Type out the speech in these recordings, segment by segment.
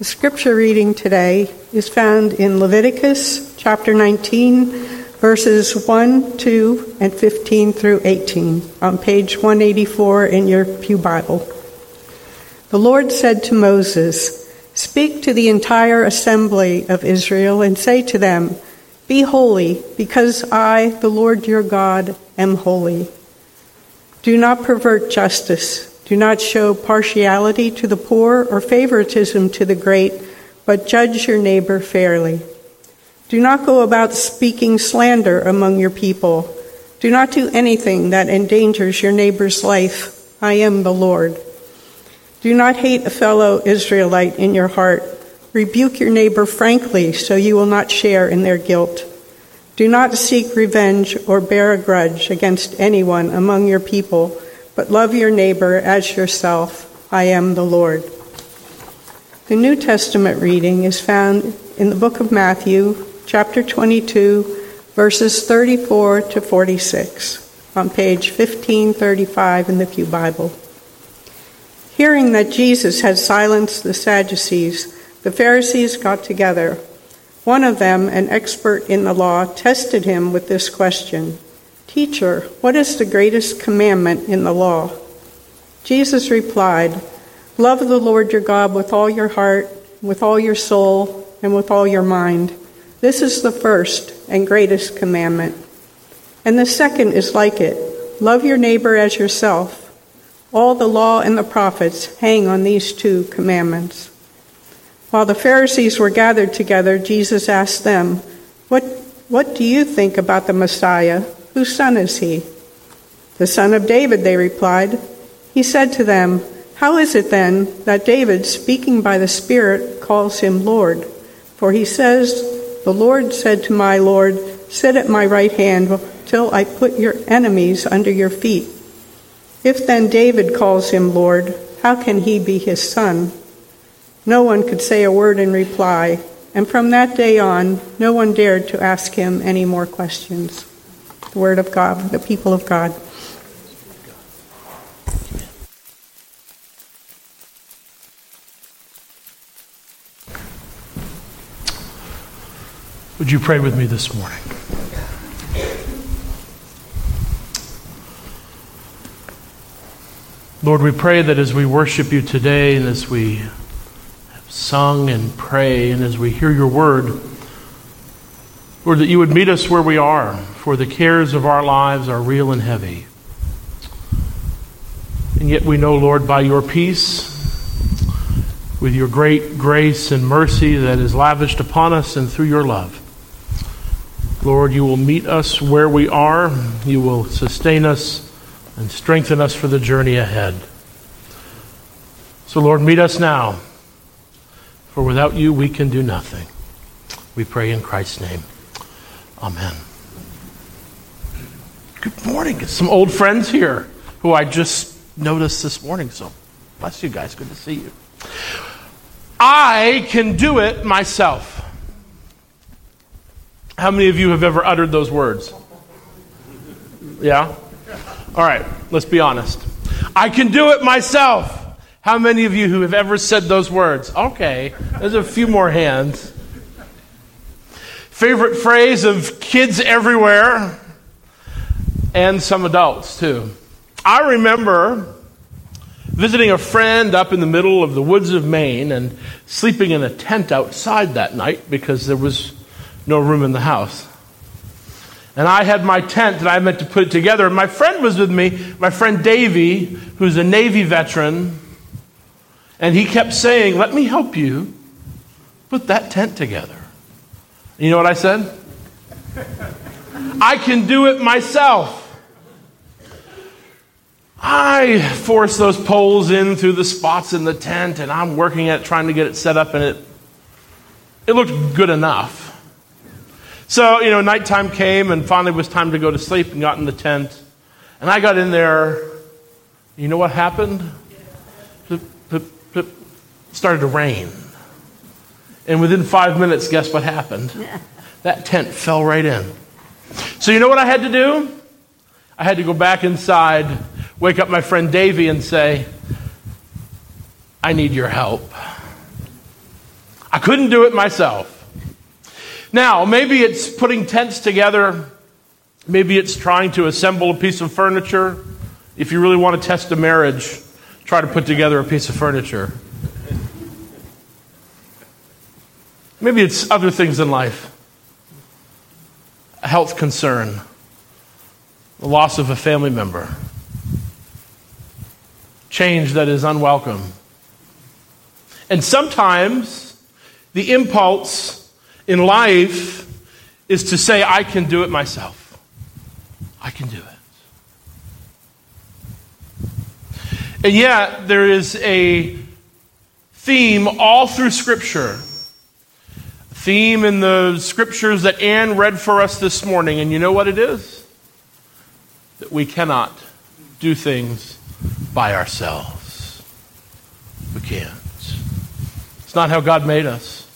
The scripture reading today is found in Leviticus chapter 19, verses 1, 2, and 15 through 18 on page 184 in your Pew Bible. The Lord said to Moses, Speak to the entire assembly of Israel and say to them, Be holy, because I, the Lord your God, am holy. Do not pervert justice. Do not show partiality to the poor or favoritism to the great, but judge your neighbor fairly. Do not go about speaking slander among your people. Do not do anything that endangers your neighbor's life. I am the Lord. Do not hate a fellow Israelite in your heart. Rebuke your neighbor frankly so you will not share in their guilt. Do not seek revenge or bear a grudge against anyone among your people, but love your neighbor as yourself. I am the Lord. The New Testament reading is found in the book of Matthew, chapter 22, verses 34 to 46, on page 1535 in the Pew Bible. Hearing that Jesus had silenced the Sadducees, the Pharisees got together. One of them, an expert in the law, tested him with this question Teacher, what is the greatest commandment in the law? Jesus replied, Love the Lord your God with all your heart, with all your soul, and with all your mind. This is the first and greatest commandment. And the second is like it love your neighbor as yourself. All the law and the prophets hang on these two commandments. While the Pharisees were gathered together, Jesus asked them, What, what do you think about the Messiah? Whose son is he? The son of David, they replied. He said to them, How is it then that David, speaking by the Spirit, calls him Lord? For he says, The Lord said to my Lord, Sit at my right hand till I put your enemies under your feet. If then David calls him Lord, how can he be his son? No one could say a word in reply, and from that day on, no one dared to ask him any more questions. The word of God, the people of God. Would you pray with me this morning? Lord, we pray that as we worship you today and as we have sung and pray and as we hear your word, Lord, that you would meet us where we are, for the cares of our lives are real and heavy. And yet we know, Lord, by your peace, with your great grace and mercy that is lavished upon us and through your love, Lord, you will meet us where we are. You will sustain us and strengthen us for the journey ahead. So, Lord, meet us now, for without you we can do nothing. We pray in Christ's name. Amen. Good morning. Some old friends here who I just noticed this morning. So, bless you guys. Good to see you. I can do it myself. How many of you have ever uttered those words? Yeah? All right, let's be honest. I can do it myself. How many of you who have ever said those words? Okay, there's a few more hands. Favorite phrase of kids everywhere and some adults too. I remember visiting a friend up in the middle of the woods of Maine and sleeping in a tent outside that night because there was no room in the house. And I had my tent that I meant to put together. And my friend was with me, my friend Davy, who's a Navy veteran. And he kept saying, Let me help you put that tent together. You know what I said? I can do it myself. I force those poles in through the spots in the tent, and I'm working at trying to get it set up, and it, it looked good enough. So, you know, nighttime came and finally it was time to go to sleep and got in the tent. And I got in there. You know what happened? It started to rain. And within five minutes, guess what happened? That tent fell right in. So, you know what I had to do? I had to go back inside, wake up my friend Davy, and say, I need your help. I couldn't do it myself. Now, maybe it's putting tents together. Maybe it's trying to assemble a piece of furniture. If you really want to test a marriage, try to put together a piece of furniture. Maybe it's other things in life a health concern, the loss of a family member, change that is unwelcome. And sometimes the impulse in life is to say, I can do it myself. I can do it. And yet, there is a theme all through Scripture. Theme in the Scriptures that Anne read for us this morning. And you know what it is? That we cannot do things by ourselves. We can't. It's not how God made us.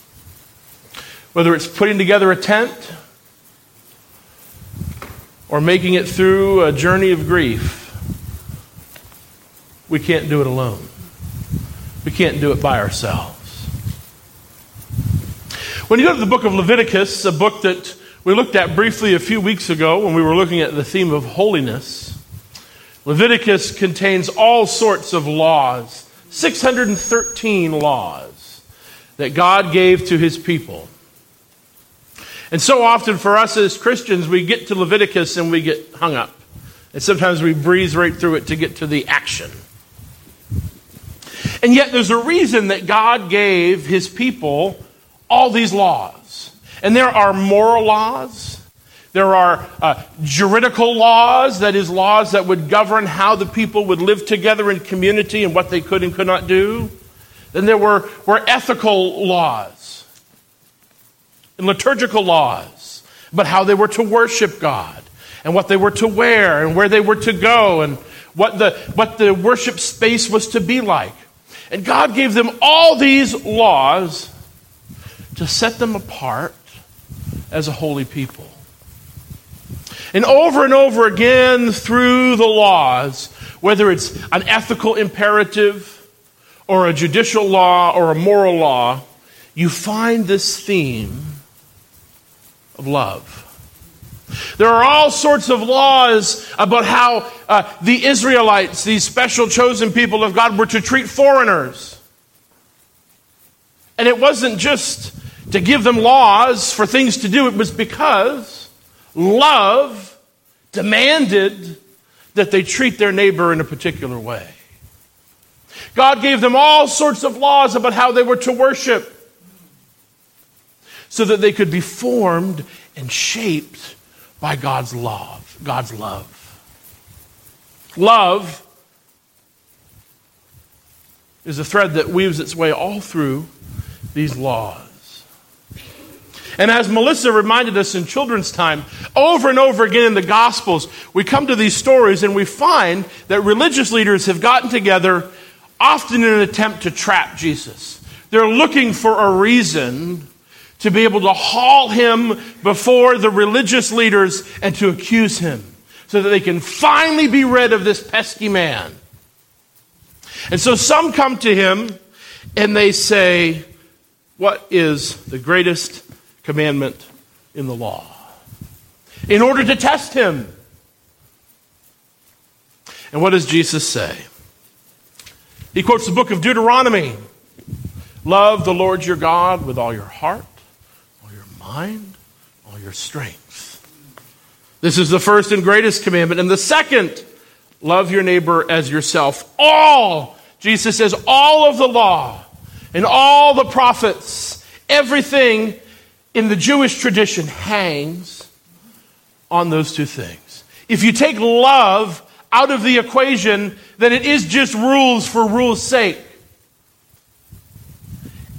Whether it's putting together a tent or making it through a journey of grief, we can't do it alone. We can't do it by ourselves. When you go to the book of Leviticus, a book that we looked at briefly a few weeks ago when we were looking at the theme of holiness, Leviticus contains all sorts of laws, 613 laws that God gave to his people. And so often for us as Christians, we get to Leviticus and we get hung up. And sometimes we breeze right through it to get to the action. And yet there's a reason that God gave his people all these laws. And there are moral laws, there are uh, juridical laws, that is, laws that would govern how the people would live together in community and what they could and could not do. Then there were, were ethical laws and liturgical laws about how they were to worship God and what they were to wear and where they were to go and what the, what the worship space was to be like. And God gave them all these laws to set them apart as a holy people. And over and over again through the laws, whether it's an ethical imperative or a judicial law or a moral law, you find this theme of love. There are all sorts of laws about how uh, the Israelites, these special chosen people of God, were to treat foreigners. And it wasn't just to give them laws for things to do, it was because love demanded that they treat their neighbor in a particular way. God gave them all sorts of laws about how they were to worship so that they could be formed and shaped by God's love, God's love. Love is a thread that weaves its way all through these laws. And as Melissa reminded us in children's time, over and over again in the Gospels, we come to these stories and we find that religious leaders have gotten together, often in an attempt to trap Jesus. They're looking for a reason to be able to haul him before the religious leaders and to accuse him so that they can finally be rid of this pesky man. And so some come to him and they say, What is the greatest commandment in the law in order to test him. And what does Jesus say? He quotes the book of Deuteronomy Love the Lord your God with all your heart, all your mind, all your strength. This is the first and greatest commandment. And the second, love your neighbor as yourself. All, Jesus says, all of the law and all the prophets, everything in the Jewish tradition hangs on those two things. If you take love out of the equation, then it is just rules for rules' sake.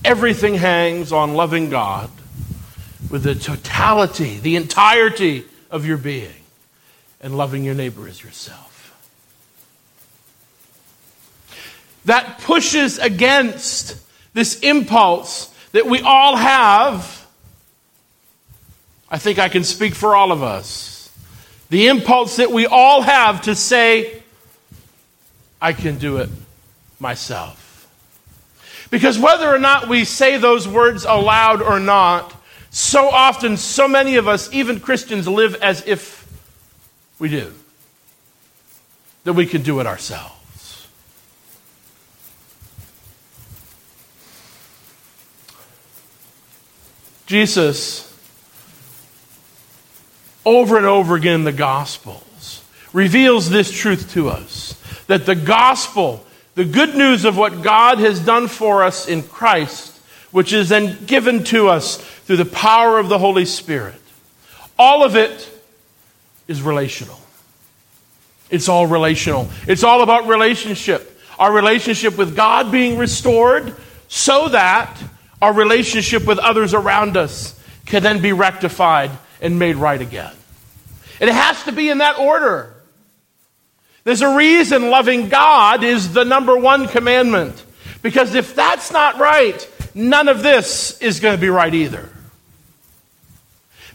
Everything hangs on loving God with the totality, the entirety of your being, and loving your neighbor as yourself. That pushes against this impulse that we all have I think I can speak for all of us. The impulse that we all have to say, I can do it myself. Because whether or not we say those words aloud or not, so often, so many of us, even Christians, live as if we do. That we can do it ourselves. Jesus, over and over again in the Gospels, reveals this truth to us that the gospel, the good news of what God has done for us in Christ, which is then given to us through the power of the Holy Spirit, all of it is relational. It's all relational. It's all about relationship. Our relationship with God being restored so that our relationship with others around us can then be rectified and made right again. It has to be in that order. There's a reason loving God is the number one commandment. Because if that's not right, none of this is going to be right either.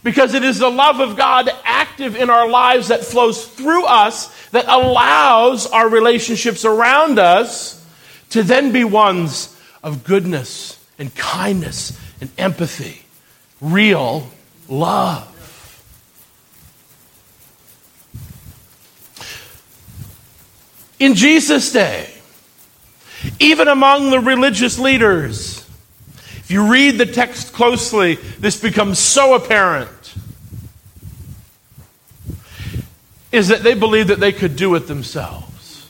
Because it is the love of God active in our lives that flows through us that allows our relationships around us to then be ones of goodness and kindness and empathy, real love. In Jesus' day, even among the religious leaders, if you read the text closely, this becomes so apparent. Is that they believed that they could do it themselves.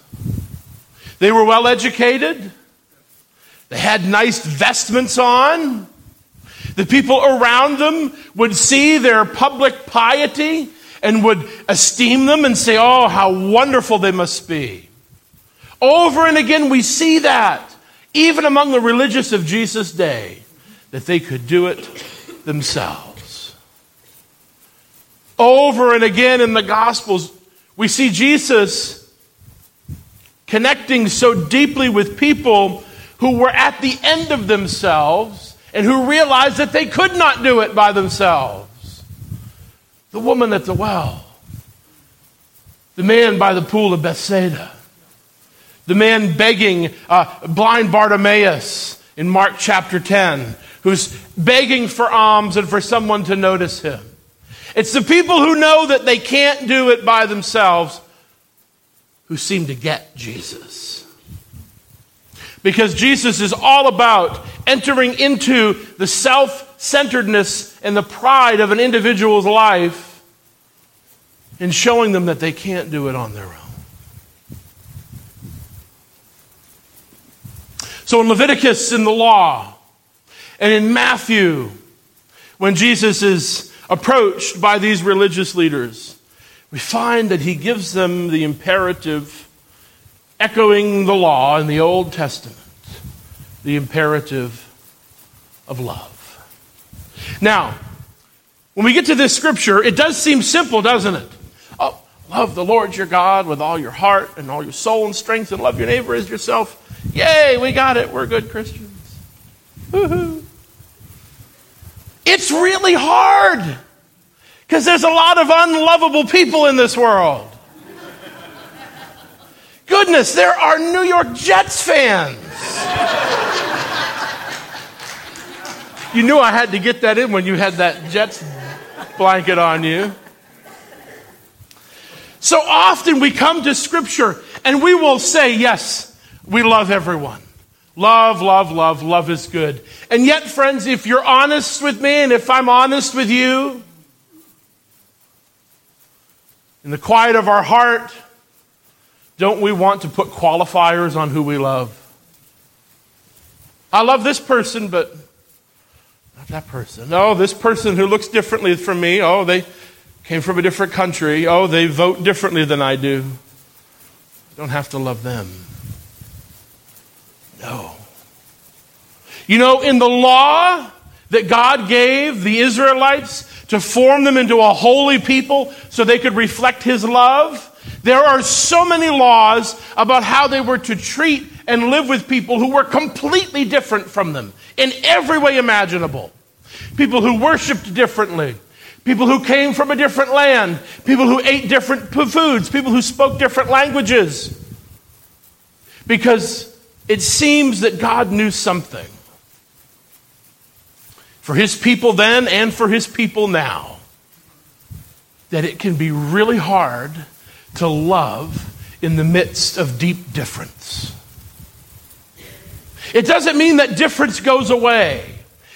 They were well educated. They had nice vestments on. The people around them would see their public piety and would esteem them and say, Oh, how wonderful they must be. Over and again, we see that, even among the religious of Jesus' day, that they could do it themselves. Over and again in the Gospels, we see Jesus connecting so deeply with people who were at the end of themselves and who realized that they could not do it by themselves. The woman at the well, the man by the pool of Bethsaida the man begging uh, blind Bartimaeus in Mark chapter 10, who's begging for alms and for someone to notice him. It's the people who know that they can't do it by themselves who seem to get Jesus. Because Jesus is all about entering into the self centeredness and the pride of an individual's life and showing them that they can't do it on their own. So in Leviticus, in the law, and in Matthew, when Jesus is approached by these religious leaders, we find that he gives them the imperative, echoing the law in the Old Testament, the imperative of love. Now, when we get to this scripture, it does seem simple, doesn't it? Oh, love the Lord your God with all your heart and all your soul and strength, and love your neighbor as yourself. Yay, we got it. We're good Christians. Woohoo. It's really hard because there's a lot of unlovable people in this world. Goodness, there are New York Jets fans. you knew I had to get that in when you had that Jets blanket on you. So often we come to Scripture and we will say, Yes, we love everyone. Love, love, love, love is good. And yet, friends, if you're honest with me and if I'm honest with you, in the quiet of our heart, don't we want to put qualifiers on who we love? I love this person, but not that person. No, this person who looks differently from me. Oh, they came from a different country. Oh, they vote differently than I do. I don't have to love them. No. You know, in the law that God gave the Israelites to form them into a holy people so they could reflect His love, there are so many laws about how they were to treat and live with people who were completely different from them in every way imaginable. People who worshiped differently, people who came from a different land, people who ate different foods, people who spoke different languages. Because it seems that God knew something for his people then and for his people now that it can be really hard to love in the midst of deep difference. It doesn't mean that difference goes away.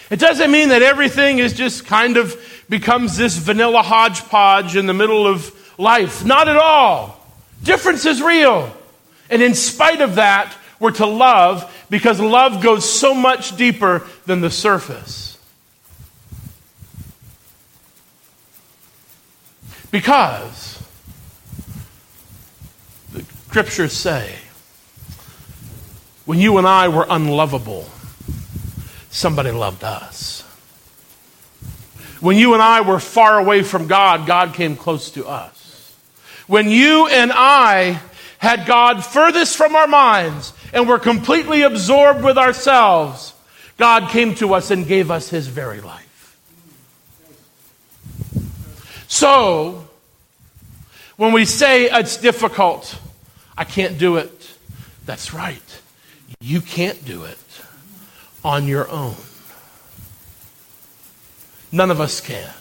It doesn't mean that everything is just kind of becomes this vanilla hodgepodge in the middle of life. Not at all. Difference is real. And in spite of that, we're to love because love goes so much deeper than the surface. Because the scriptures say, when you and I were unlovable, somebody loved us. When you and I were far away from God, God came close to us. When you and I had God furthest from our minds and were completely absorbed with ourselves, God came to us and gave us his very life. So, when we say it's difficult, I can't do it, that's right. You can't do it on your own. None of us can.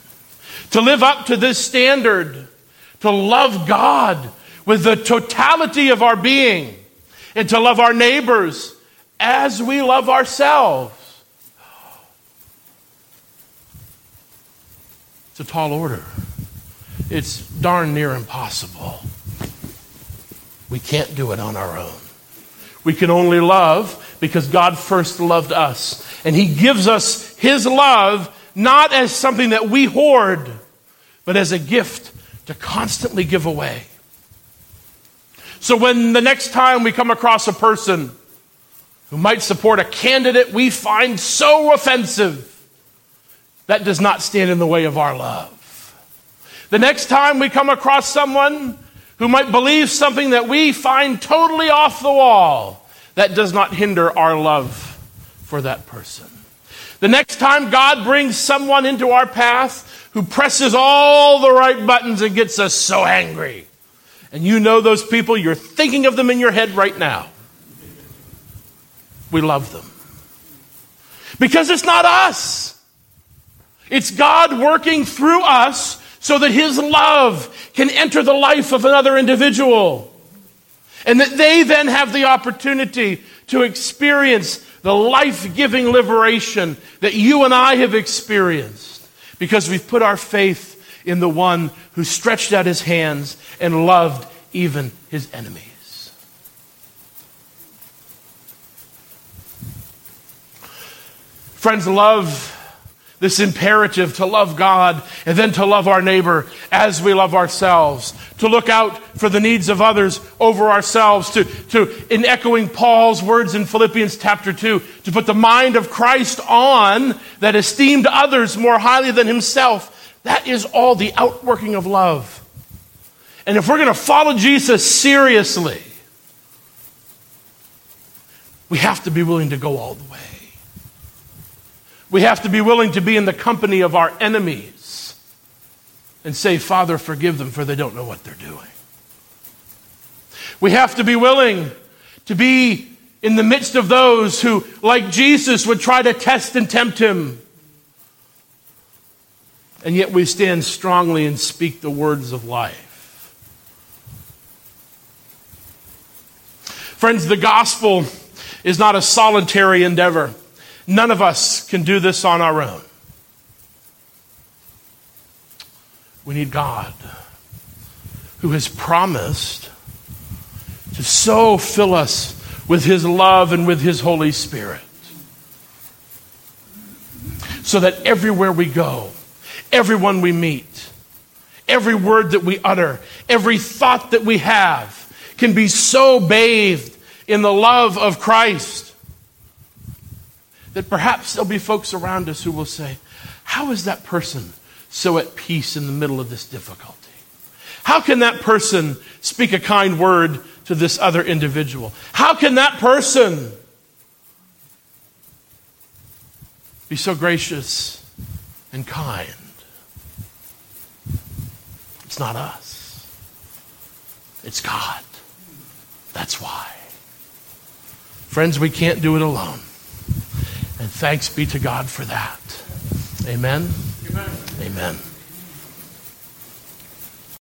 To live up to this standard, to love God with the totality of our being, and to love our neighbors as we love ourselves. It's a tall order. It's darn near impossible. We can't do it on our own. We can only love because God first loved us. And He gives us His love not as something that we hoard, but as a gift to constantly give away. So when the next time we come across a person who might support a candidate we find so offensive, that does not stand in the way of our love. The next time we come across someone who might believe something that we find totally off the wall, that does not hinder our love for that person. The next time God brings someone into our path who presses all the right buttons and gets us so angry, and you know those people, you're thinking of them in your head right now. We love them. Because it's not us. It's God working through us so that His love can enter the life of another individual. And that they then have the opportunity to experience the life giving liberation that you and I have experienced because we've put our faith in the one who stretched out his hands and loved even his enemies. Friends, love this imperative to love God and then to love our neighbor as we love ourselves, to look out for the needs of others over ourselves, to, to in echoing Paul's words in Philippians chapter 2, to put the mind of Christ on that esteemed others more highly than himself. That is all the outworking of love. And if we're going to follow Jesus seriously, we have to be willing to go all the way. We have to be willing to be in the company of our enemies and say, Father, forgive them, for they don't know what they're doing. We have to be willing to be in the midst of those who, like Jesus, would try to test and tempt him. And yet we stand strongly and speak the words of life. Friends, the gospel is not a solitary endeavor. None of us can do this on our own. We need God who has promised to so fill us with His love and with His Holy Spirit. So that everywhere we go, everyone we meet, every word that we utter, every thought that we have can be so bathed in the love of Christ that perhaps there'll be folks around us who will say, How is that person so at peace in the middle of this difficulty? How can that person speak a kind word to this other individual? How can that person be so gracious and kind? It's not us, it's God. That's why. Friends, we can't do it alone. And thanks be to God for that. Amen. Amen. Amen.